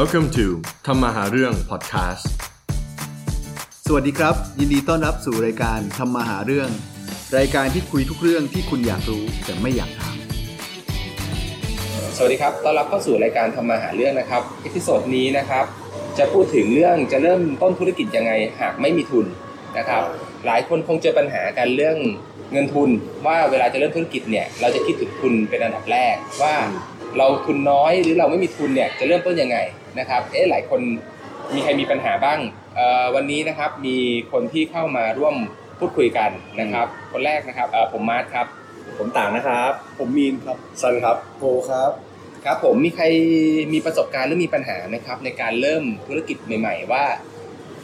Welcome to ทำมาหาเรื่อง podcast สวัสดีครับ ยินดีต้อนรับสู่รายการทำมาหาเรื่อง รายการที่คุยทุกเรื่องที่คุณอยากรู้แต่ไม่อยากถาม สวัสดีครับ ต้อนรับเข้าสู่รายการทำมาหาเรื่องนะครับ episode นี้นะครับ จะพูดถึงเรื่องจะเริ่มต้นธุรกิจยังไงหากไม่มีทุนนะครับ หลายคนคงเจอปัญหากันเรื่องเงินทุนว่าเวลาจะเริ่มธุรกิจเนี่ยเราจะคิดถึงทุนเป็นอันดับแรกว่าเราทุนน้อยหรือเราไม่มีทุนเนี่ยจะเริ่มต้นยังไง นะครับ เอ๊ะหลายคนมีใครมีปัญหาบ้างเอ่อวันนี้นะครับมีคนที่เข้ามาร่วมพูดคุยกันนะครับ คนแรกนะครับเอ่อผมมาร์ทครับ ผมต่างนะครับ ผมมีนครับซันครับโกครับครับผมมีใครมีประสบการณ์หรือมีปัญหาไหมครับ ในการเริ่มธุรกิจใหม่ ๆ ว่า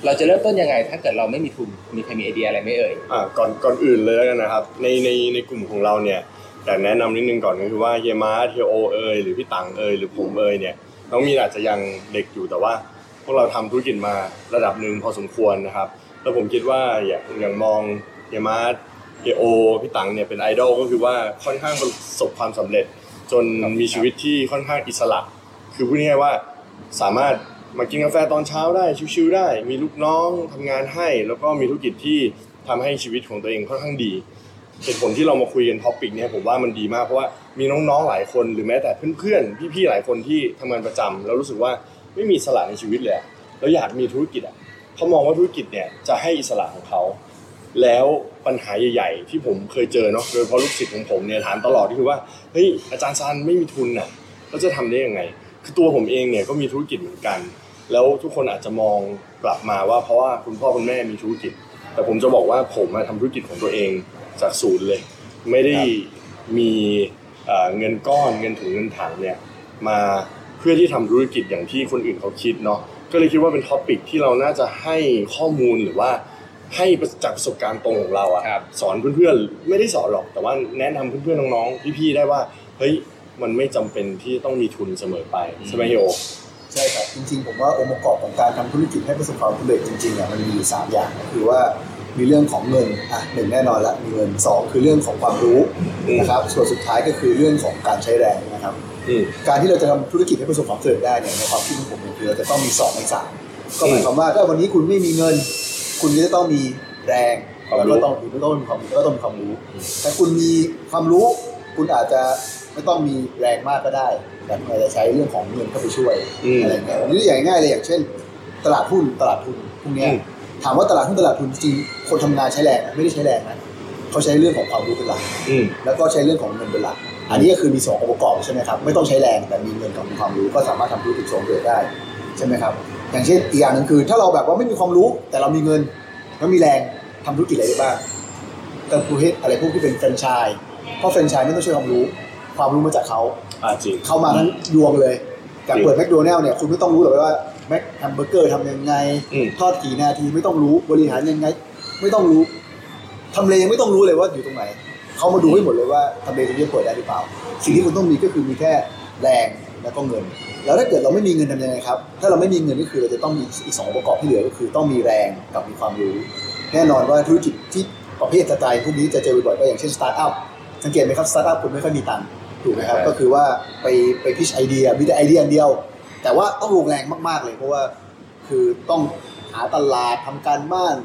เราจะเริ่มต้นยังไง ถ้าเกิดเราไม่มีทุนมีใครมีไอเดียอะไรไหมเอ่ยอ่าก่อนก่อนอื่นเลยแล้วกันนะครับ ในในในกลุ่มของเราเนี่ยอยากแนะนำนิดนึงก่อนก็คือว่าเฮียมาเทียโอเอยหรือพี่ตังเอยหรือผมเอยเนี่ย น้องมีนอาจจะยังเด็กอยู่แต่ว่า พวกเราทำธุรกิจมาระดับหนึ่งพอสมควรนะครับ แล้วผมคิดว่าอย่างอย่างมองเฮียมาเฮียโอพี่ตังเนี่ยเป็นไอดอลก็คือว่าค่อนข้างประสบความสำเร็จ จนมีชีวิตที่ค่อนข้างอิสระ คือพูดง่ายๆว่าสามารถมากินกาแฟตอนเช้าได้ชิวๆได้ มีลูกน้องทำงานให้ แล้วก็มีธุรกิจที่ทำให้ชีวิตของตัวเองค่อนข้างดี เหตุผลที่เรามาคุยกัน topic เนี้ยผมว่ามันดีมากเพราะว่ามีน้องๆหลายคนหรือแม้แต่เพื่อนๆพี่ๆหลายคนที่ทำงานประจำแล้วรู้สึกว่าไม่มีอิสระในชีวิตเลยแล้วอยากมีธุรกิจอะเขามองว่าธุรกิจเนี่ยจะให้อิสระของเขาแล้วปัญหาใหญ่ ๆ ที่ผมเคยเจอเนาะโดยเฉพาะลูกศิษย์ของผมเนี่ยถามตลอดที่คือว่าเฮ้ยอาจารย์ซันไม่มีทุนน่ะแล้วจะทำได้ยังไง คือตัวผมเองเนี่ยก็มีธุรกิจเหมือนกัน แล้วทุกคนอาจจะมองกลับมาว่าเพราะว่าคุณพ่อคุณแม่มีธุรกิจ แต่ผมจะบอกว่าผมอะทำธุรกิจของตัวเอง จากศูนย์เลย ไม่ได้มีเอ่อเงินก้อนเงินถุงเงินถังเนี่ยมาเพื่อที่ทำธุรกิจอย่างที่คนอื่นเขาคิดเนาะก็เลยคิดว่าเป็น topic ที่เราน่าจะให้ข้อมูลหรือว่าให้จากประสบการณ์ตรงของเราอะครับสอนเพื่อนๆไม่ได้สอนหรอก แต่ว่าแนะนำเพื่อนๆน้องๆพี่ๆได้ว่าเฮ้ยมันไม่จำเป็นที่ต้องมีทุนเสมอไปใช่ไหมเฮียโอใช่ครับจริงๆ ผมว่าองค์ประกอบของการทำธุรกิจให้ประสบความสำเร็จจริงๆอะมันมีอยู่สามอย่างก็คือว่า มีเรื่องของเงินอะหนึ่งแน่นอนละมีเงินสองคือเรื่องของความรู้อืมนะครับส่วนสุดท้ายก็คือเรื่องของการใช้แรงนะครับอืมการที่เราจะทำธุรกิจให้ประสบความสำเร็จได้เนี่ยในความคิดของผมเนี่ยคือเราจะต้องมีสองในสามก็หมายความว่าถ้าวันนี้คุณไม่มีเงิน คุณก็จะต้องมีแรงความแล้วรู้ก็ต้องคุณก็ต้องมีความรู้ก็ต้องมีความรู้แต่คุณมีความรู้ คุณอาจจะไม่ต้องมีแรงมากก็ได้ แต่คุณอาจจะใช้เรื่องของเงินเข้าไปช่วยอืมอะไรเงี้ยหรืออย่างง่ายๆเลยอย่างเช่น ตลาดหุ้นตลาดทุนพวกเนี้ยอืม ถามว่าตลาดหุ้นตลาดทุนจริงๆคนทำงานใช้แรงนะไม่ได้ใช้แรงนะเขาใช้เรื่องของความรู้เป็นหลักอืมแล้วก็ใช้เรื่องของเงินเป็นหลักอันนี้ก็คือมีสององค์ประกอบใช่ไหมครับไม่ต้องใช้แรงแต่มีเงินกับมีความรู้ก็สามารถทำธุรกิจสองเกิดได้ใช่ไหมครับอย่างเช่นอีกอย่างหนึ่งคือ ถ้าเราแบบว่าไม่มีความรู้แต่เรามีเงินแล้วมีแรงทำธุรกิจอะไรได้บ้างก็คือเฮ็ดอะไรพวกที่เป็นแฟรนไชส์เพราะแฟรนไชส์ไม่ต้องใช้ความรู้ ความรู้มาจากเขาอ่าจริงเข้ามาทั้งยวงเลยจากจริงเปิดแมคโดนัลล์เนี่ยคุณไม่ต้องรู้หรอกว่าแมคแฮมเบอร์เกอร์ทำยังไง อืม ทอดกี่นาทีไม่ต้องรู้บริหารยังไง ไม่ต้องรู้ทำเลยังไม่ต้องรู้เลยว่าอยู่ตรงไหนเขามาดูให้หมดเลยว่าทำเลตรงนี้เปิดได้หรือเปล่า สิ่งที่คุณต้องมีก็คือมีแค่แรงแล้วก็เงิน แล้วถ้าเกิดเราไม่มีเงินทำยังไงครับ ถ้าเราไม่มีเงินก็คือเราจะต้องมีอีกสององค์ประกอบที่เหลือก็คือต้องมีแรงกับมีความรู้ แน่นอนว่าธุรกิจที่ประเภทสไตล์พวกนี้จะเจอบ่อยๆก็อย่างเช่นสตาร์ทอัพสังเกตไหมครับสตาร์ทอัพคุณไม่ค่อยมีตังค์ถูกไหมครับใช่ ก็คือว่าไปไป pitch ไอเดียมีแต่ไอเดียอันเดียว แต่ว่าต้องลงแรงมาก ๆเลย เพราะว่าคือต้องหาตลาดทำการบ้าน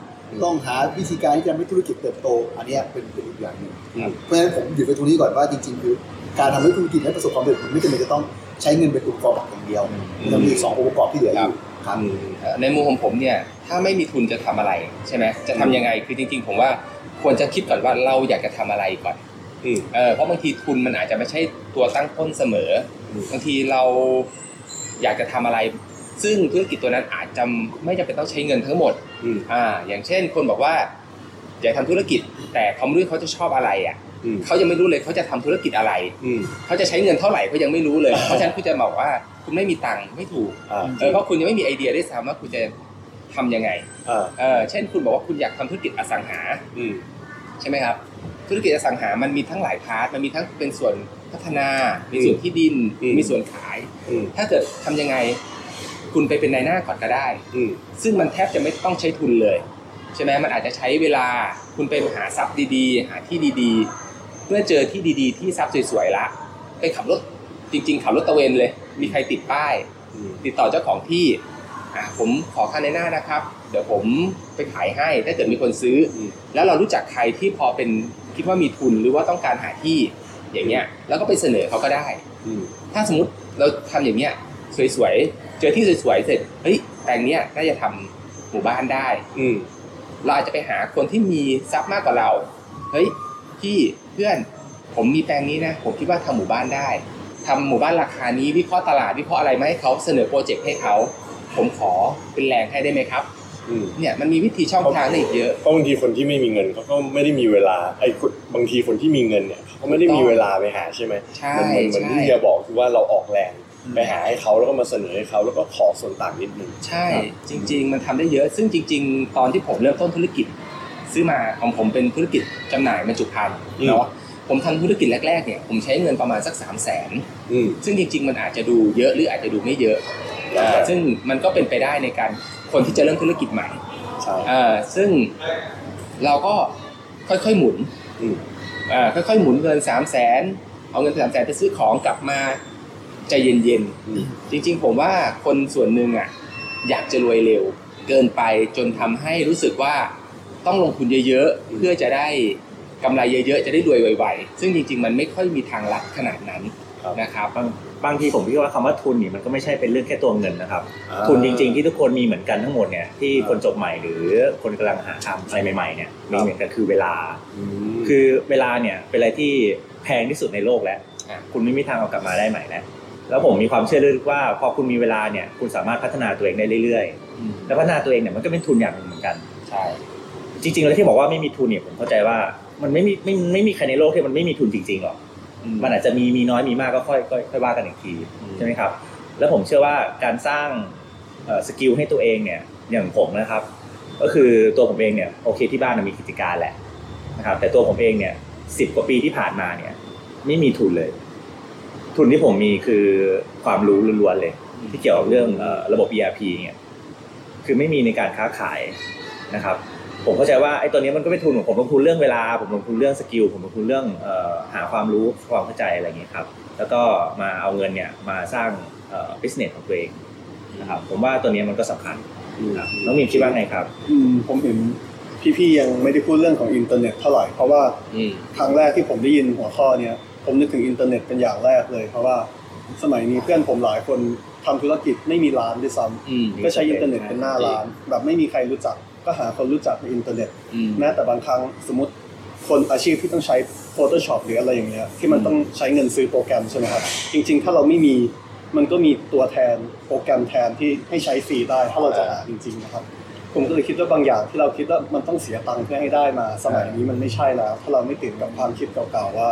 ต้องหาวิธีการที่จะทำให้ธุรกิจเติบโต อันเนี้ยเป็นเป็นอีกอย่างหนึ่งอืมเพราะฉะนั้นผมหยุดไปตรงนี้ก่อนว่าจริงๆ คือ การทำให้ธุรกิจให้ประสบความสำเร็จมันไม่จำเป็นจะต้องใช้เงินเป็นอุปกรณ์หลักอย่างเดียวมันจะมีอีกสององค์ประกอบที่เหลืออยู่ครับอืมเอ่อในมุมของผมเนี่ยถ้าไม่มีทุนจะทำอะไรใช่ไหมจะทำยังไงคือจริง ๆ ผมว่าควรจะคิดก่อนว่าเราอยากจะทำอะไรก่อนอืมเออเพราะบางทีทุนมันอาจจะไม่ใช่ตัวตั้งต้นเสมออืมบางทีเรา อยากจะทำอะไร ซึ่งธุรกิจตัวนั้นอาจจะไม่จำเป็นต้องใช้เงินทั้งหมดอืมอ่าอย่างเช่น คนบอกว่าอยากทำธุรกิจ แต่เขาไม่รู้เขาจะชอบอะไรอะอืมเขายังไม่รู้เลยเขาจะทำธุรกิจอะไรอืมเขาจะใช้เงินเท่าไหร่เขายังไม่รู้เลย เพราะฉะนั้นคุณจะบอกว่าคุณไม่มีตังค์ไม่ถูกอ่าเออเพราะคุณยังไม่มีไอเดียได้วยซ้ำว่าคุณจะทำยังไงอ่าเออเช่นคุณบอกว่าคุณอยากทำธุรกิจอสังหาอืมใช่ไหมครับ ธุรกิจอสังหามันมีทั้งหลายพาร์ทมันมีทั้งเป็นส่วน พัฒนา มีส่วนที่ดินอืมมีส่วนขายอืมถ้าเกิดทำยังไง คุณไปเป็นนายหน้าก่อนก็ได้อืมซึ่งมันแทบจะไม่ต้องใช้ทุนเลยใช่ไหมมันอาจจะใช้เวลา คุณไปหาทรัพย์ดีๆ หาที่ดีๆ เมื่อเจอที่ดีๆ ที่ทรัพย์สวยๆละไปขับรถจริง ๆ ขับรถตระเวนเลย มีใครติดป้ายอืมติดต่อเจ้าของที่อะผมขอค่าในหน้านะครับ เดี๋ยวผมไปขายให้ถ้าเกิดมีคนซื้ออมแล้วเรารู้จักใครที่พอเป็นคิดว่ามีทุนหรือว่าต้องการหาที่ อย่างเงี้ยแล้วก็ไปเสนอเขาก็ได้อืมถ้าสมมติเราทำอย่างเงี้ยสวยๆเจอที่สวยๆเสร็จเฮ้ยแปลงเนี้ยน่าจะทำหมู่บ้านได้ อืมเราอาจจะไปหาคนที่มีทรัพย์มากกว่าเราเฮ้ยพี่เพื่อนผมมีแปลงนี้นะผมคิดว่าทำหมู่บ้านได้ทำหมู่บ้านราคานี้วิเคราะห์ตลาดวิเคราะห์อะไรมาให้เขาเสนอโปรเจกต์ให้เขาผมขอเป็นแรงให้ได้ไหมครับอืม เนี่ยมันมีวิธีช่องทางได้อีกเยอะเพราะบางทีคนที่ไม่มีเงินเขาก็ไม่ได้มีเวลาไอ้คนบางทีคนที่มีเงินเนี่ยเขาก็ไม่ได้มีเวลาไปหาใช่ไหมใช่มันเหมือนเหมือนใช่ที่เฮียบอกคือว่าเราออกแรงไปหาให้เขาแล้วก็มาเสนอให้เขาแล้วก็ขอส่วนต่างนิดนึงใช่จริง ๆ มันทำได้เยอะ ซึ่งจริง ๆ ตอนที่ผมเริ่มต้นธุรกิจ ซื้อมาของผมเป็นธุรกิจจำหน่ายบรรจุภัณฑ์อืมเนาะผมทำธุรกิจแรกๆเนี่ยผมใช้เงินประมาณสัก3 0 0แสนอืมซึ่งจริง ๆ มันอาจจะดูเยอะหรืออาจจะดูไม่เยอะแล้วแต่อ่าซึ่งมันก็เป็นไปได้ในการ คนที่จะเริ่มธุรกิจใหม่ใช่อ่าซึ่งเราก็ค่อยๆหมุนอืมอ่าค่อยๆหมุนเงิน3 0 0แสนเอาเงินสามแสนไปซื้อของกลับมาใจเย็นๆอืมจริง ๆ ผมว่าคนส่วนหนึ่งอะอยากจะรวยเร็ว เกินไปจนทำให้รู้สึกว่าต้องลงทุนเยอะๆเพื่อจะได้กำไรเยอะๆ จะได้รวยไวๆ ซึ่งจริงๆ มันไม่ค่อยมีทางลัดขนาดนั้นครับ นะครับบางบางทีผมคิดว่าคำว่าทุนนี่มันก็ไม่ใช่เป็นเรื่องแค่ตัวเงินนะครับอ่าทุนจริง ๆที่ทุกคนมีเหมือนกันทั้งหมดเนี่ยที่คนจบใหม่หรือคนกำลังหาทำอะไรใหม่ๆเนี่ยมีเหมือนกันคือเวลาอืมคือเวลาเนี่ยเป็นอะไรที่แพงที่สุดในโลกแล้วอะคุณไม่มีทางเอากลับมาได้ใหม่แล้วแล้วผมมีความเชื่อลึกว่าพอคุณมีเวลาเนี่ยคุณสามารถพัฒนาตัวเองได้เรื่อยๆ แล้วพัฒนาตัวเองเนี่ยมันก็เป็นทุนอย่างหนึ่งเหมือนกันใช่จริงๆแล้วที่บอกว่าไม่มีทุนเนี่ยผมเข้าใจว่ามันไม่มีไม่ไม่มีใครในโลกที่มันไม่มีทุนจริงๆหรอก มันอาจจะมีมีน้อยมีมากก็ค่อยค่อยค่อยว่ากันอีกทีอืมใช่ไหมครับ แล้วผมเชื่อว่าการสร้างเอ่อสกิลให้ตัวเองเนี่ยอย่างผมนะครับ ก็คือตัวผมเองเนี่ยโอเคที่บ้านนะมีกิจการแหละนะครับ แต่ตัวผมเองเนี่ยสิบกว่าปีที่ผ่านมาเนี่ย ไม่มีทุนเลย ทุนที่ผมมีคือความรู้ล้วนๆเลย ที่เกี่ยวกับเรื่องเอ่อระบบ ERP เนี่ยคือไม่มีในการค้าขายนะครับ ผมเข้าใจว่าไอ้ตัวนี้มันก็เป็นทุนของผมลงทุนเรื่องเวลา ผมลงทุนเรื่องสกิลผมลงทุนเรื่องเอ่อหาความรู้ความเข้าใจอะไรอย่างเงี้ยครับ แล้วก็มาเอาเงินเนี่ยมาสร้างเอ่อ business ของตัวเองนะครับผมว่าตัวนี้มันก็สำคัญครับน้องมีนคิดว่าไงครับอืมผมเห็นพี่ๆยังไม่ได้พูดเรื่องของอินเทอร์เน็ตเท่าไหร่เพราะว่าอืมครั้งแรกที่ผมได้ยินหัวข้อเนี้ยผมนึกถึงอินเทอร์เน็ตเป็นอย่างแรกเลย เพราะว่าสมัยนี้เพื่อนผมหลายคนทำธุรกิจไม่มีร้านด้วยซ้ำอืมก็ใช้อินเทอร์เน็ตเป็นหน้าร้าน แบบไม่มีใครรู้จัก ก็หาคนรู้จักในอินเทอร์เน็ตอืมแม้แต่บางครั้งสมมติคนอาชีพที่ต้องใช้ Photoshop หรืออะไรอย่างเงี้ยที่มันต้องใช้เงินซื้อโปรแกรมใช่ไหมครับจริง ๆ ถ้าเราไม่มีมันก็มีตัวแทนโปรแกรมแทนที่ให้ใช้ฟรีได้ถ้าเราจะหาจริง ๆ นะครับ ผมก็เลยคิดว่าบางอย่างที่เราคิดว่ามันต้องเสียตังค์เพื่อให้ได้มา สมัยนี้มันไม่ใช่แล้ว ถ้าเราไม่ติดกับความคิดเก่าๆว่า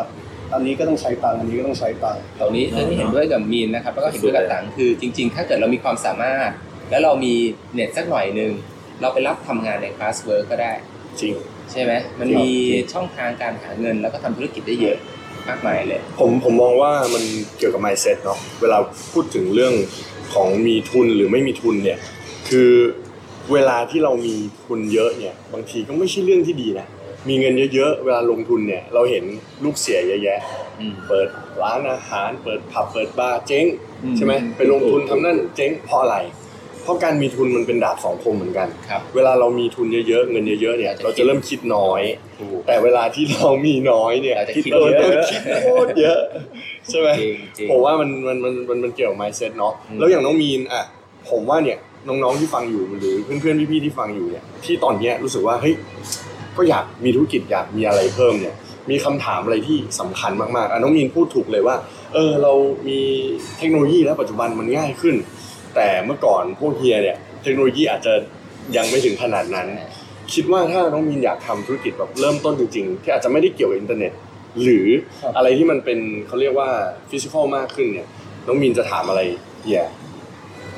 อันนี้ก็ต้องใช้ตังค์อันนี้ก็ต้องใช้ตังค์ตรงนี้เรื่องนี้เห็นด้วยกับมีนนะครับแล้วก็เห็นด้วยกับตังคือจริง ๆ ถ้าเกิดเรามีความสามารถ แล้วเรามีเน็ตสักหน่อยหนึ่ง เราไปรับทำงานใน Fastwork ก็ได้ จริง ใช่ไหมมันมีช่องทางการหาเงินแล้วก็ทำธุรกิจได้เยอะมากมายเลยผมผมมองว่ามันเกี่ยวกับ mindset เนาะเวลาพูดถึงเรื่องของมีทุนหรือไม่มีทุนเนี่ย คือเวลาที่เรามีทุนเยอะเนี่ย บางทีก็ไม่ใช่เรื่องที่ดีนะมีเงินเยอะๆเวลาลงทุนเนี่ย เราเห็นลูกเสียเยอะแยะอืมเปิดร้านอาหาร เปิดผับเปิดบาร์เจ๊งอืมใช่ไหมไปลงทุนทำนั่นเจ๊งเพราะอะไร เพราะการมีทุนมันเป็นดาบสองคมเหมือนกัน ครับ เวลาเรามีทุนเยอะๆเงินเยอะๆเนี่ย เราเราจะจะเริ่มคิดน้อย ถูก แต่เวลาที่เรามีน้อยเนี่ยเราจะคิดเราเยอะต้องคิดโคตรเยอะใช่ไหมจริงจริงผมว่ามันมันมันมันมันเกี่ยวกับ mindset เนาะอืมแล้วอย่างน้องมีนอะผมว่าเนี่ยน้องๆที่ฟังอยู่หรือเพื่อนๆพี่ๆที่ฟังอยู่เนี่ยที่ตอนเนี้ยรู้สึกว่าเฮ้ยก็อยากมีธุรกิจอยากมีอะไรเพิ่มเนี่ย มีคำถามอะไรที่สำคัญมากๆอะน้องมีนพูดถูกเลยว่า เออเรามีเทคโนโลยีแล้วปัจจุบันมันง่ายขึ้น แต่เมื่อก่อนพวกเฮียเนี่ยเทคโนโลยีอาจจะยังไม่ถึงขนาดนั้น คิดว่าถ้าน้องมีนอยากทำธุรกิจแบบเริ่มต้นจริง ๆ ที่อาจจะไม่ได้เกี่ยวกับอินเทอร์เน็ต หรือครับอะไรที่มันเป็นเขาเรียกว่า physical มากขึ้นเนี่ยน้องมีนจะถามอะไรเฮีย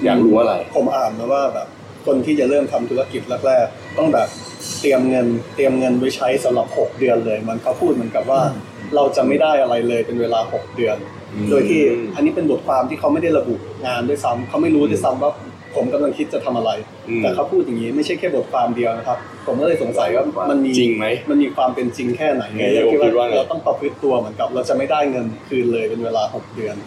อยากรู้อะไร ผมอ่านมาว่าแบบคนที่จะเริ่มทำธุรกิจแรกๆต้องแบบเตรียมเงินเตรียมเงินไว้ใช้สำหรับ 6 เดือนเลย มันเขาพูดเหมือนกับว่า เราจะไม่ได้อะไรเลยเป็นเวลา 6 เดือนอืม โดยที่อันนี้เป็นบทความที่เขาไม่ได้ระบุงานด้วยซ้ำเขาไม่รู้ด้วยซ้ำว่าผมกำลังคิดจะทำอะไรอืมแต่เขาพูดอย่างนี้ไม่ใช่แค่บทความเดียวนะครับ ผมก็เลยสงสัยว่ามันมีจริงไหมมันมีความเป็นจริงแค่ไหนไงเราคิดคิดว่าไงเราต้องประพฤติตัวเหมือนกับเราจะไม่ได้เงินคืนเลยเป็นเวลา 6 เดือน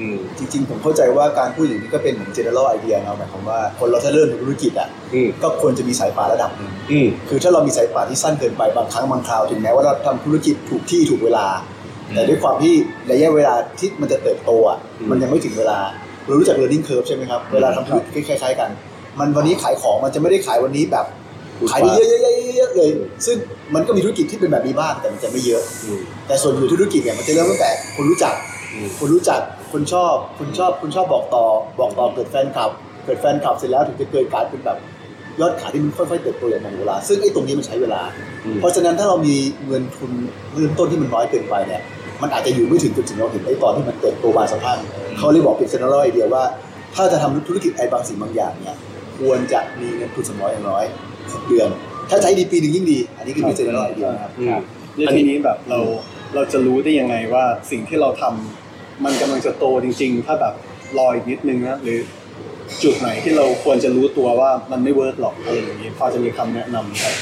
อืมจริงๆ ผมเข้าใจว่าการพูดอย่างนี้ก็เป็นเหมือน general idea เนาะหมายความว่าคนเราถ้าเริ่มธุรกิจอะอืมก็ควรจะมีสายป่านระดับหนึ่งอืมคือถ้าเรามีสายป่านที่สั้นเกินไปบางครั้งบางคราวถึงแม้ว่าเราทำธุรกิจถูกที่ถูกเวลา แต่ด้วยความที่ระยะเวลาที่มันจะเติบโตอะอืมมันยังไม่ถึงเวลาเรารู้จัก learning curve ใช่ไหมครับ เวลาทำธุรกิจคล้ายๆกัน มันวันนี้ขายของมันจะไม่ได้ขายวันนี้แบบขายได้เยอะๆๆๆเลย ซึ่งมันก็มีธุรกิจที่เป็นแบบนี้บ้างแต่มันจะไม่เยอะอืมแต่ส่วนอยู่ธุรกิจเนี่ยมันจะเริ่มตั้งแต่คนรู้จักอืมคนรู้จัก คนชอบ คนชอบคุณชอบบอกต่อ บอกต่อเกิดแฟนคลับ เกิดแฟนคลับเสร็จแล้วถึงจะเกิดการเป็นแบบ ยอดขายที่มันค่อยๆเติบโตอย่างมีเวลา ซึ่งไอ้ตรงนี้มันใช้เวลาอืมเพราะฉะนั้นถ้าเรามีเงินทุนเริ่มต้นที่มันน้อยเกินไปเนี่ยมันอาจจะอยู่ไม่ถึงจุดที่เราเห็นไอ้ตอนที่มันเติบโตบานสะพรั่งเขาเลยบอกเป็น general idea ว่า ถ้าจะทำธุรกิจไอ้บางสิ่งบางอย่างเนี่ยควรจะมีเงินทุนสำรองอย่างน้อยหกเดือน ถ้าให้ดีปีหนึ่งยิ่งดี อันนี้คือเป็น general idea นะครับอืมแล้วทีนี้แบบเราเราจะรู้ได้ยังไงว่าสิ่งที่เราทำมันกำลังจะโตจริง ๆ ถ้าแบบรออีกนิดนึงนะหรือ จุดไหนที่เราควรจะรู้ตัวว่ามันไม่ work หรอกอะไรอย่างนี้พอจะมีคำแนะนำไหมครับ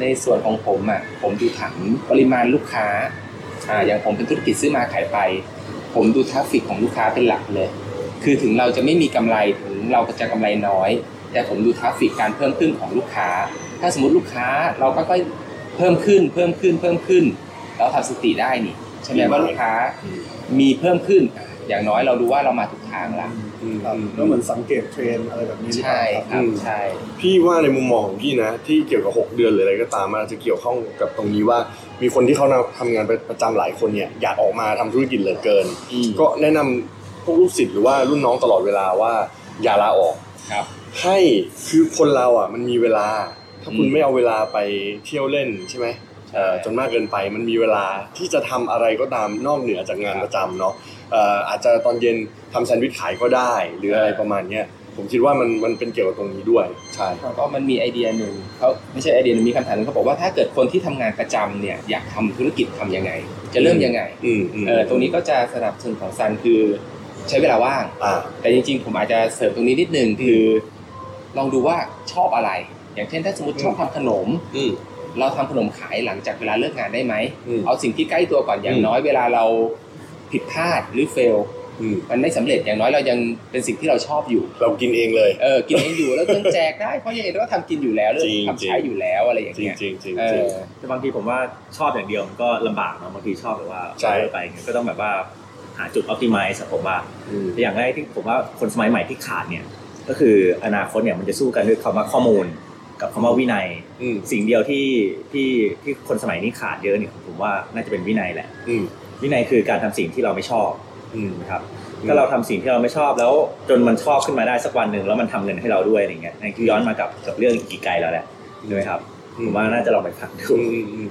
ในส่วนของผมอะผมดูถึงปริมาณลูกค้าอ่าอย่างผมเป็นธุรกิจซื้อมาขายไป ผมดู traffic ของลูกค้าเป็นหลักเลย คือถึงเราจะไม่มีกำไรถึงเราจะกำไรน้อย แต่ผมดู traffic การเพิ่มขึ้นของลูกค้า ถ้าสมมติลูกค้าเราก็ค่อยๆเพิ่มขึ้นเพิ่มขึ้นเพิ่มขึ้น เราทำสถิติได้นี่ใช่ไหมว่าลูกค้ามีเพิ่มขึ้น อะอย่างน้อยเรารู้ว่าเรามาถูกทางละอืมครับอืมก็เหมือนสังเกตเทรนด์อะไรแบบนี้หรือเปใช่ล่าครับใช่ครับใช่พี่ว่าในมุมมองของพี่นะ ที่เกี่ยวกับ 6 เดือนหรืออะไรก็ตามมันอาจจะเกี่ยวข้องกับตรงนี้ว่า มีคนที่เขาทำงานประจำหลายคนเนี่ยอยากออกมาทำธุรกิจเหลือเกินอืมก็แนะนำพวกลูกศิษย์หรือว่ารุ่นน้องตลอดเวลาว่าอย่าลาออกครับ ให้คือคนเราอะมันมีเวลา ถ้าคุณอืมไม่เอาเวลาไปเที่ยวเล่นใช่ไหมเอ่อจนมากเกินไปมันมีเวลาที่จะทำอะไรก็ตามนอกเหนือจากงานประจำเนาะเอ่ออาจจะตอนเย็นทำแซนด์วิชขายก็ได้ หรืออะไรประมาณเนี้ยผมคิดว่ามันมันเป็นเกี่ยวกับตรงนี้ด้วยใช่ก็มันมีไอเดียหนึ่งเขาไม่ใช่ไอเดียหนึ่งมีคำถามหนึงเขาบอกว่าถ้าเกิดคนที่ทำงานประจำเนี่ยอยากทำธุรกิจทำยังไง จะเริ่มยังไงอืมอืมเออตรงนี้ก็จะสนับสนุนของซันคือใช้เวลาว่างอ่าแต่จริง ๆ ผมอาจจะเสริมตรงนี้นิดนึงคือลองดูว่าชอบอะไร อย่างเช่นถ้าสมมติชอบทำขนมอืมเราทำขนมขายหลังจากเวลาเลิกงานได้ไหมอืมเอาสิ่งที่ใกล้ตัวก่อนอย่างอืมน้อยเวลาเรา ผิดพลาดหรือเฟลอืมมันไม่สำเร็จอย่างน้อยเรายังเป็นสิ่งที่เราชอบอยู่ เรากินเองเลยเออกินเองอยู่แล้วยังแจกได้เพราะยังเห็นว่าทำกินอยู่แล้วเรื่องจริงทำใช้อยู่แล้วอะไรอย่างจริงเงี้ยจริงจริงเอจริงอแต่บางทีผมว่าชอบอย่างเดียวมันก็ลำบากเนาะบางทีชอบแบบว่าใช่เลิกไปเงี้ยก็ต้องแบบว่าหาจุดออ t ติ i z e ผมว่าอืมอย่างแรกที่ผมว่าคนสมัยใหม่ที่ขาดเนี่ย ก็คืออนาคตเนี่ยมันจะสู้กันด้วยคำว่าข้อมูล กับคำว่าวินัยอืมสิ่งเดียวที่ที่ที่คนสมัยนี้ขาดเยอะเนี่ยผมว่าน่าจะเป็นวินัยแหละอืม วินัยคือการทำสิ่งที่เราไม่ชอบอืมนะครับอืมถ้าเราทำสิ่งที่เราไม่ชอบแล้วจนมันชอบขึ้นมาได้สักวันหนึ่งแล้วมันทำเงินให้เราด้วยอะไรเงี้ยนั่นคือย้อนมากับกับเรื่องกี่ไกลแล้วแหละใช่ไหมครับผมว่าน่าจะลองไปฟังดูอืมอืมอืม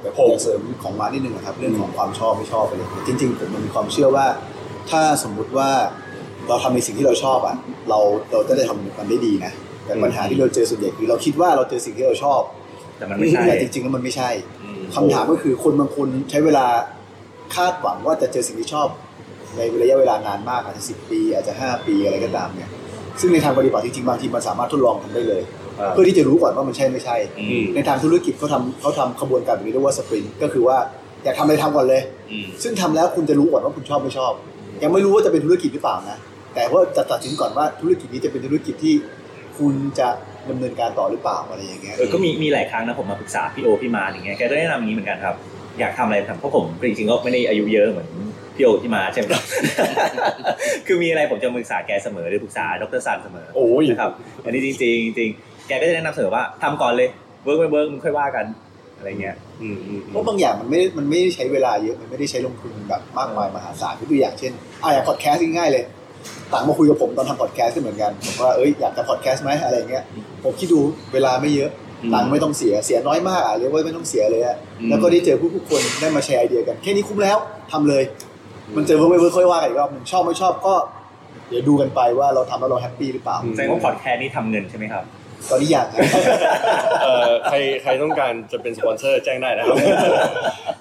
แต่ผมอยากเสริมของมานิดนึงนะครับเรื่องของความชอบไม่ชอบไปเลยจริง ๆ ผมมันมีความเชื่อว่า ถ้าสมมุติว่าเราทำในสิ่งที่เราชอบอะ เราเราจะได้ทำมันได้ดีนะแต่ปัญหาที่เราเจอส่วนใหญ่คือเราคิดว่าเราเจอสิ่งที่เราชอบ แต่มันไม่ใช่แต่จริงๆแล้วมันไม่ใช่อืมคำถามก็คือคนบางคนใช้เวลา คาดหวังว่าจะเจอสิ่งที่ชอบในระยะเวลานานมากอาจจะสิบปีอาจจะห้าปีอะไรก็ตามเนี่ยซึ่งในทางปฏิบัติจริงๆบางทีมันสามารถทดลองทำได้เลยอ่าเพื่อที่จะรู้ก่อนว่ามันใช่ไม่ใช่อืมในทางธุรกิจเขาทำเขาทำขบวนการแบบนี้เรียกว่าสปรินต์ก็คือว่าอยากทำอะไรทำก่อนเลยอืมซึ่งทำแล้วคุณจะรู้ก่อนว่าคุณชอบไม่ชอบ ยังไม่รู้ว่าจะเป็นธุรกิจหรือเปล่านะแต่ว่าจะตัดสินก่อนว่าธุรกิจนี้จะเป็นธุรกิจที่คุณจะดำเนินการต่อหรือเปล่าอะไรอย่างเงี้ยเออก็มีมีหลายครั้งนะผมมาปรึกษาพี่โอพี่มาอย่างเงี้ยแกก็แนะนำอย่างนี้เหมือนกันครับ อยากทำอะไรทำเพราะผมจริงๆก็ไม่ได้อายุเยอะเหมือนพี่โอที่มาใช่ไหมครับ คือมีอะไรผมจะปรึกษาแกเสมอหรือปรึกษาดรซันเสมอโอ้ยนะครับ อันนี้จริงๆจริงๆแกก็จะแนะนำเสมอว่าทำก่อนเลย work ไม่ work มึงค่อยว่ากันอะไรเงี้ยอืมอืมเพราะบางอย่างมันไม่ได้มันไม่ได้ใช้เวลาเยอะมันไม่ได้ใช้ลงทุนแบบมากมายมหาศาลยกตัวอย่างเช่นอะอย่างพอดแคสต์ง่ายๆเลยต่างมาคุยกับผมตอนทำพอดแคสต์ก็เหมือนกันผมว่าเอ้ยอยากทำพอดแคสต์ไหมอะไรอย่างเงี้ยผมคิดดูเวลาไม่เยอะอืม ตังค์ไม่ต้องเสียเสียน้อยมากอะเรียกว่าไม่ต้องเสียเลยอะอืมแล้วก็ได้เจอผู้ผู้คนได้มาแชร์ไอเดียกันแค่นี้คุ้มแล้วทำเลย มันจะ work ไม่ work ค่อยว่ากันอีกรอบหนึ่งชอบไม่ชอบก็ เดี๋ยวดูกันไปว่าเราทำแล้วเรา happy หรือเปล่าแสดงว่าพอดแคสต์นี้ทำเงินใช่ไหมครับตอนนี้อยากนะเอ่อใครใครต้องการจะเป็นสปอนเซอร์แจ้งได้นะครับ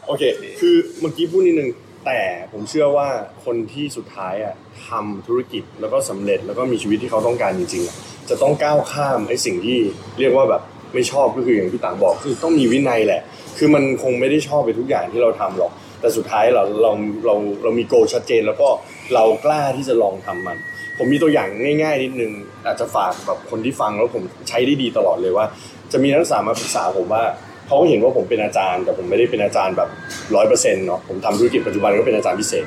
โอเค คือเมื่อกี้พูดนิดนึง แต่ผมเชื่อว่าคนที่สุดท้ายอะทำธุรกิจแล้วก็สำเร็จแล้วก็มีชีวิตที่เขาต้องการจริงๆอะจะต้องก้าวข้ามไอ้สิ่งที่เรียกว่าแบบ ไม่ชอบก็คืออย่างที่ต่างบอกคือต้องมีวินัยแหละ คือมันคงไม่ได้ชอบไปทุกอย่างที่เราทำหรอก แต่สุดท้ายเราเราเราเรามีโกชัดเจน แล้วก็เรากล้าที่จะลองทำมัน ผมมีตัวอย่างง่ายๆนิดนึงอาจจะฝากแบบคนที่ฟังแล้วผมใช้ได้ดีตลอดเลยว่า จะมีนักศึกษามาปรึกษาผมว่าเขาก็เห็นว่าผมเป็นอาจารย์ แต่ผมไม่ได้เป็นอาจารย์แบบร้อยเปอร์เซ็นต์เนาะผมทำธุรกิจปัจจุบันก็เป็นอาจารย์พิเศษ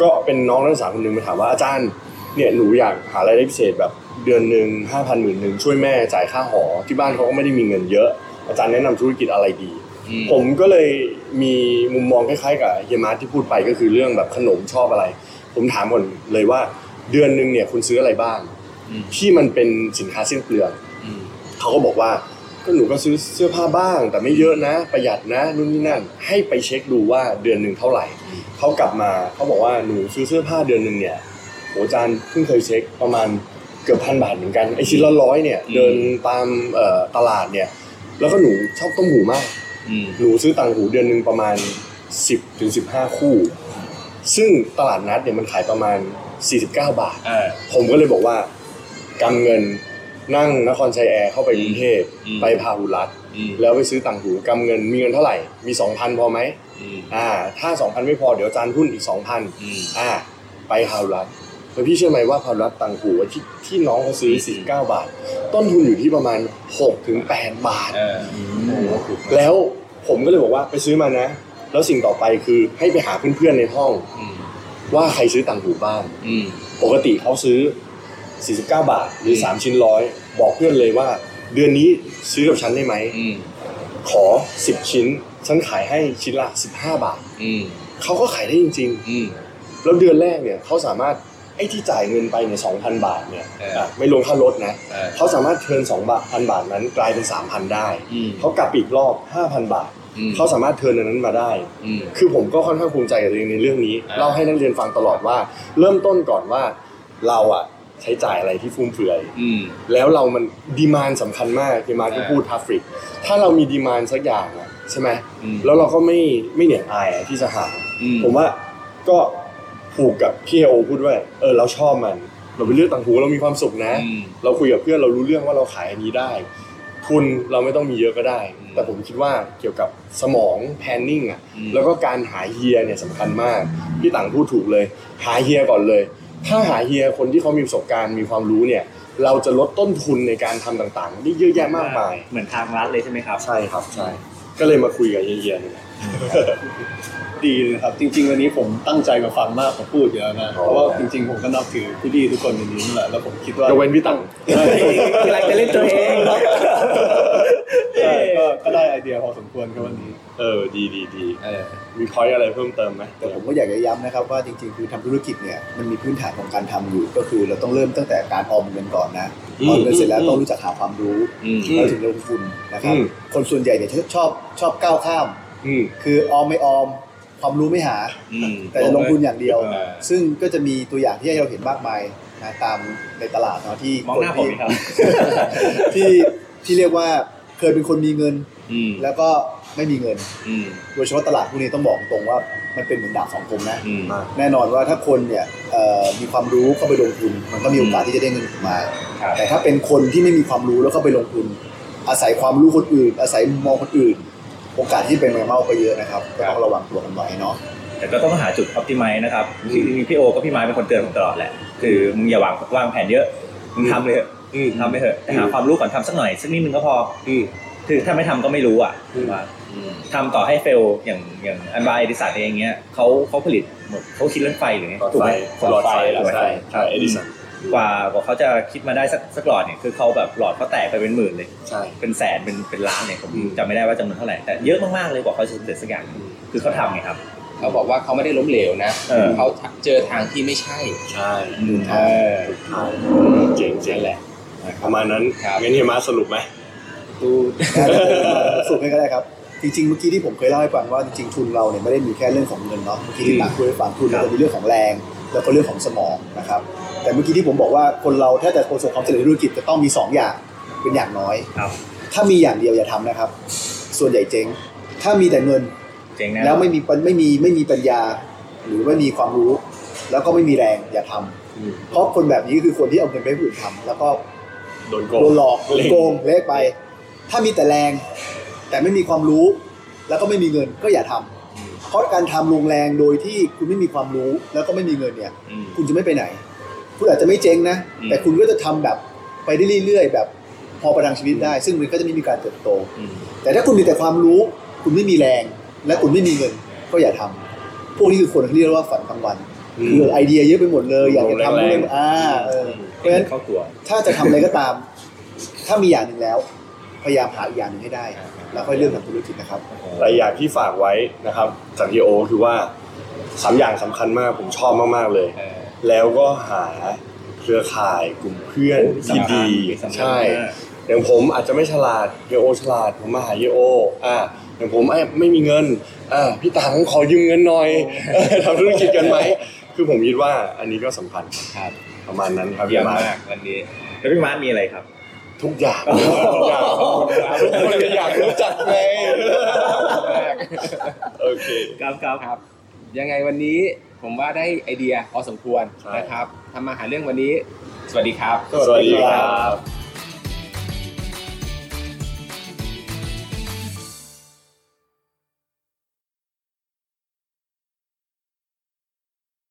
ก็เป็นน้องนักศึกษาคนหนึงมาถามว่าอาจารย์เนี่ยหนูอยากหารายได้พิเศษแบบ เดือนหนึ่งห้าพันหมื่นหนึ่งช่วยแม่จ่ายค่าหอที่บ้านเขาก็ไม่ได้มีเงินเยอะ อาจารย์แนะนำธุรกิจอะไรดีอืมผมก็เลยมีมุมมองคล้ายๆกับเฮียมาร์ทที่พูดไปก็คือเรื่องแบบขนมชอบอะไร ผมถามก่อนเลยว่าเดือนหนึ่งเนี่ยคุณซื้ออะไรบ้างอืมที่มันเป็นสินค้าสิ้นเปลืองอืมเขาก็บอกว่าก็หนูก็ซื้อเสื้อผ้าบ้าง แต่ไม่เยอะนะ ประหยัดนะนู่นนี่นั่น ให้ไปเช็คดูว่าเดือนหนึ่งเท่าไหร่เขากลับมาเขาบอกว่าหนูซื้อเสื้อผ้าเดือนหนึ่งเนี่ยโหอาจารย์เพิ่งเคยเช็คประมาณ เกือบพันบาทเหมือนกันไอชิ้นละร้อยเนี่ย เดินตามเอ่อตลาดเนี่ย แล้วก็หนูชอบต้มหูมากอืมหนูซื้อต่างหูเดือนหนึ่งประมาณ 10ถึง15 คู่ ซึ่งตลาดนัดเนี่ยมันขายประมาณ 49 บาทอ่าผมก็เลยบอกว่ากำเงินนั่งนครชัยแอร์เข้าไปกรุงเทพอืมไปพาหุรัตน์อืมแล้วไปซื้อต่างหูกำเงินมีเงินเท่าไหร่มี2,000พอไหมอืมอ่า ถ้า2,000ไม่พอเดี๋ยวอาจานหุ้นอีก2,000อืมอ่า ไปพาหุรัตน์ แล้วพี่เชื่อไหมว่าพาหุรัตน์ต่างหูที่ที่น้องเขาซื้อ 49 บาท ต้นทุนอยู่ที่ประมาณ6ถึง8บาท เออแล้วผมก็เลยบอกว่าไปซื้อมานะ แล้วสิ่งต่อไปคือให้ไปหาเพื่อนๆในห้อง อืมว่าใครซื้อต่างหูบ้าง อืม ปกติเขาซื้อ 49 บาท หรือ 3 ชิ้นร้อย บอกเพื่อนเลยว่า เดือนนี้ซื้อกับฉันได้ไหม อืม ขอ 10 ชิ้น ฉันขายให้ชิ้นละ 15 บาท อืม เขาก็ขายได้จริง อืม ๆ แล้วเดือนแรกเนี่ยเขาสามารถ ไอ้ที่จ่ายเงินไปเนี่ย2,000บาทเนี่ยเอออะไม่รวมค่ารถนะเออเขาสามารถ turn 2บาทพันบาทนั้นกลายเป็น3,000ได้อืมเขากลับอีกรอบ5,000บาทอืมเขาสามารถ turn อันนั้นมาได้อืมคือผมก็ค่อนข้างภูมิใจกับตัวเองในเรื่องนี้อ่าเล่าให้นักเรียนฟังตลอดว่า เริ่มต้นก่อนว่าเราอะใช้จ่ายอะไรที่ฟุ่มเฟือยอืมแล้วเรามัน demand สำคัญมาก demand ก็อ่าพูด traffic ถ้าเรามี demand สักอย่างอะใช่ไหมอืมแล้วเราก็ไม่ไม่เหนียมอายอะที่จะหาอืมผมว่าก็ ผูกกับพี่โอพูดด้วย เออเราชอบมันเราไปเลือกต่างหูเรามีความสุขนะอืมเราคุยกับเพื่อนเรารู้เรื่องว่าเราขายอันนี้ได้ ทุนเราไม่ต้องมีเยอะก็ได้อืมแต่ผมคิดว่าเกี่ยวกับสมอง แพนนิ่งอะอืมแล้วก็การหาเฮียเนี่ยสำคัญมากพี่ต่างพูดถูกเลย หาเฮียก่อนเลย ถ้าหาเฮียคนที่เขามีประสบการณ์มีความรู้เนี่ยเราจะลดต้นทุนในการทำต่างๆได้เยอะแยะมากมาย เหมือนทางรัฐเลยใช่ไหมครับ ใช่ครับ ใช่ ก็เลยมาคุยกับเฮียๆเนี่ย ดีเลยครับ จริง ๆ วันนี้ผมตั้งใจมาฟังมากกว่าพูดเยอะนะอ๋อเพราะว่าจริง ๆ ผมก็นับถือพี่ดีทุกคนในนี้นั่นแหละ แล้วผมคิดว่ายกเว้นพี่ตังกำลังจะเล่นตัวเองใช่ก็ก็ได้ไอเดียพอสมควรครับวันนี้ เออ ดีดีดีเออมีพอยอะไรเพิ่มเติมไหมแต่ผมก็อยากจะย้ำนะครับว่าจริง ๆ คือทำธุรกิจเนี่ยมันมีพื้นฐานของการทำอยู่ ก็คือเราต้องเริ่มตั้งแต่การออมเงินก่อนนะออมเงินเสร็จแล้วต้องรู้จักหาความรู้อืมแล้วถึงลงทุนนะครับ คนส่วนใหญ่เนี่ยชอบชอบก้าวข้ามอืมคือออมไม่ออม ความรู้ไม่หาอืมแต่จะลงทุนอย่างเดียวเออซึ่งก็จะมีตัวอย่างที่ให้เราเห็นมากมายนะตามในตลาดเนาะที่มองหน้าผมไหมครับที่ที่เรียกว่าเคยเป็นคนมีเงินอืมแล้วก็ไม่มีเงินอืมโดยเฉพาะตลาดพวกนี้ต้องบอกตรงว่ามันเป็นเหมือนดาบสองคมนะอืมแน่นอนว่าถ้าคนเนี่ยเอ่อมีความรู้เข้าไปลงทุน มันก็มีโอกาสที่จะได้เงินมาครับแต่ถ้าเป็นคนที่ไม่มีความรู้แล้วเข้าไปลงทุน อาศัยความรู้คนอื่น อาศัยมุมมองคนอื่น โอกาสที่เป็นแมงเม่าก็เยอะนะครับก็ต้องระวังตัวกันไว้เนาะแต่ก็ต้องหาจุดออ t ติ i z e นะครับคือพี่โอกับพี่ไม้เป็นคนเตือนผมตลอดแหละคือมึงอย่าวางวางแผนเยอะมึงทำเลยเถอะอืมทำไปเถอะแต่หาความรู้ก่อนทำสักหน่อยสักนิดนึงก็พออืมคือถ้าไม่ทำก็ไม่รู้อะอืมว่าอืมทำต่อให้เฟลอย่างอย่างอันบาเอดิสันเองเงี้ยเขาเขาผลิตหมดเขาคิดเรื่องไฟหรือไงหลอดถูกไฟไหมหลอดไฟถูกไหมใช่ใช่เอดิสัน กว่ากว่าเขาจะคิดมาได้สักสักหลอดเนี่ยคือเขาแบบหลอดเขาแตกไปเป็นหมื่นเลยใช่เป็นแสนเป็นเป็นล้านเนี่ยผมอืมจำไม่ได้ว่าจำนวนเท่าไหร่แต่เยอะมากๆเลยกว่าเขาจะสำเร็จสักอย่างหนึ่งคือเขาทำไงครับเขาบอกว่าเขาไม่ได้ล้มเหลวนะเออเขาเจอทางที่ไม่ใช่ใช่เออเจ๋งเจ๋งแหละประมาณนั้นครับงั้นเฮียมาสรุปไหมดูสุดให้ก็ได้ครับจริงๆเมื่อกี้ที่ผมเคยเล่าให้ฟังว่าจริงๆทุนเราเนี่ยไม่ได้มีแค่เรื่องของเงินเนาะเมื่อกี้ที่อืมต่างคุยให้ฟังทุนมันจะมีเรื่องของแรง แล้วก็เรื่องของสมองนะครับ แต่เมื่อกี้ที่ผมบอกว่าคนเราถ้าจะประสบความสำเร็จในธุรกิจจะต้องมีสองอย่างเป็นอย่างน้อยครับถ้ามีอย่างเดียวอย่าทำนะครับ ส่วนใหญ่เจ๊ง ถ้ามีแต่เงินเจ๋งนะแล้วไม่มีปัญไม่มีไม่มีปัญญา หรือไม่มีความรู้ แล้วก็ไม่มีแรงอย่าทำอืมเพราะคนแบบนี้คือคนที่เอาเงินไปให้ผู้อื่นทำแล้วก็โดนโกงโดนหลอกโดนเละโกงเละไป ถ้ามีแต่แรง แต่ไม่มีความรู้ แล้วก็ไม่มีเงินก็อย่าทำ เพราะการทำโรงแรงโดยที่คุณไม่มีความรู้แล้วก็ไม่มีเงินเนี่ยอืมคุณจะไม่ไปไหน คุณอาจจะไม่เจ๊งนะอืมแต่คุณก็จะทำแบบไปได้เรื่อยๆแบบพอประทังชีวิตได้ ซึ่งมันก็จะไม่มีการเติบโตอืมแต่ถ้าคุณมีแต่ความรู้ คุณไม่มีแรง และคุณไม่มีเงิน ก็อย่าทำพวกนี้คือคนที่เรียกว่าฝันกลางวันอืมคือไอเดียเยอะไปหมดเลย อยากจะทำแรงๆเรื่องอ่าเออเพราะฉะนั้นเข้าตัวถ้าจะทำอะไรก็ตาม ถ้ามีอย่างหนึ่งแล้ว พยายามหาอีกอย่างหนึ่งให้ได้ แล้วค่อยเริ่มทำธุรกิจนะครับแต่อย่างที่ฝากไว้นะครับจากทีโอคือว่าสามอย่างสำคัญมากผมชอบมากๆเลยเออแล้วก็หาเครือข่ายกลุ่มเพื่อนที่ดีสำคัญใช่มากอย่างผมอาจจะไม่ฉลาดเฮโอฉลาดผมมาหาเฮโออ่าอย่างผมไอ้ไม่มีเงินอ่าพี่ตังขอยืมเงินหน่อยเออทำธุรกิจกันไหมคือผมคิดว่าอันนี้ก็สำคัญครับประมาณนั้นครับเยี่ยมพี่มากร์ควันนี้แล้วพี่มาร์ทมีอะไรครับ ทุกอย่างทุกอย่างทุกคนจะอยากรู้จักไงโอเคครับครับครับ ยังไงวันนี้ผมว่าได้ไอเดียพอสมควรใช่นะครับทำมาหาเรื่องวันนี้ สวัสดีครับ สวัสดีครับ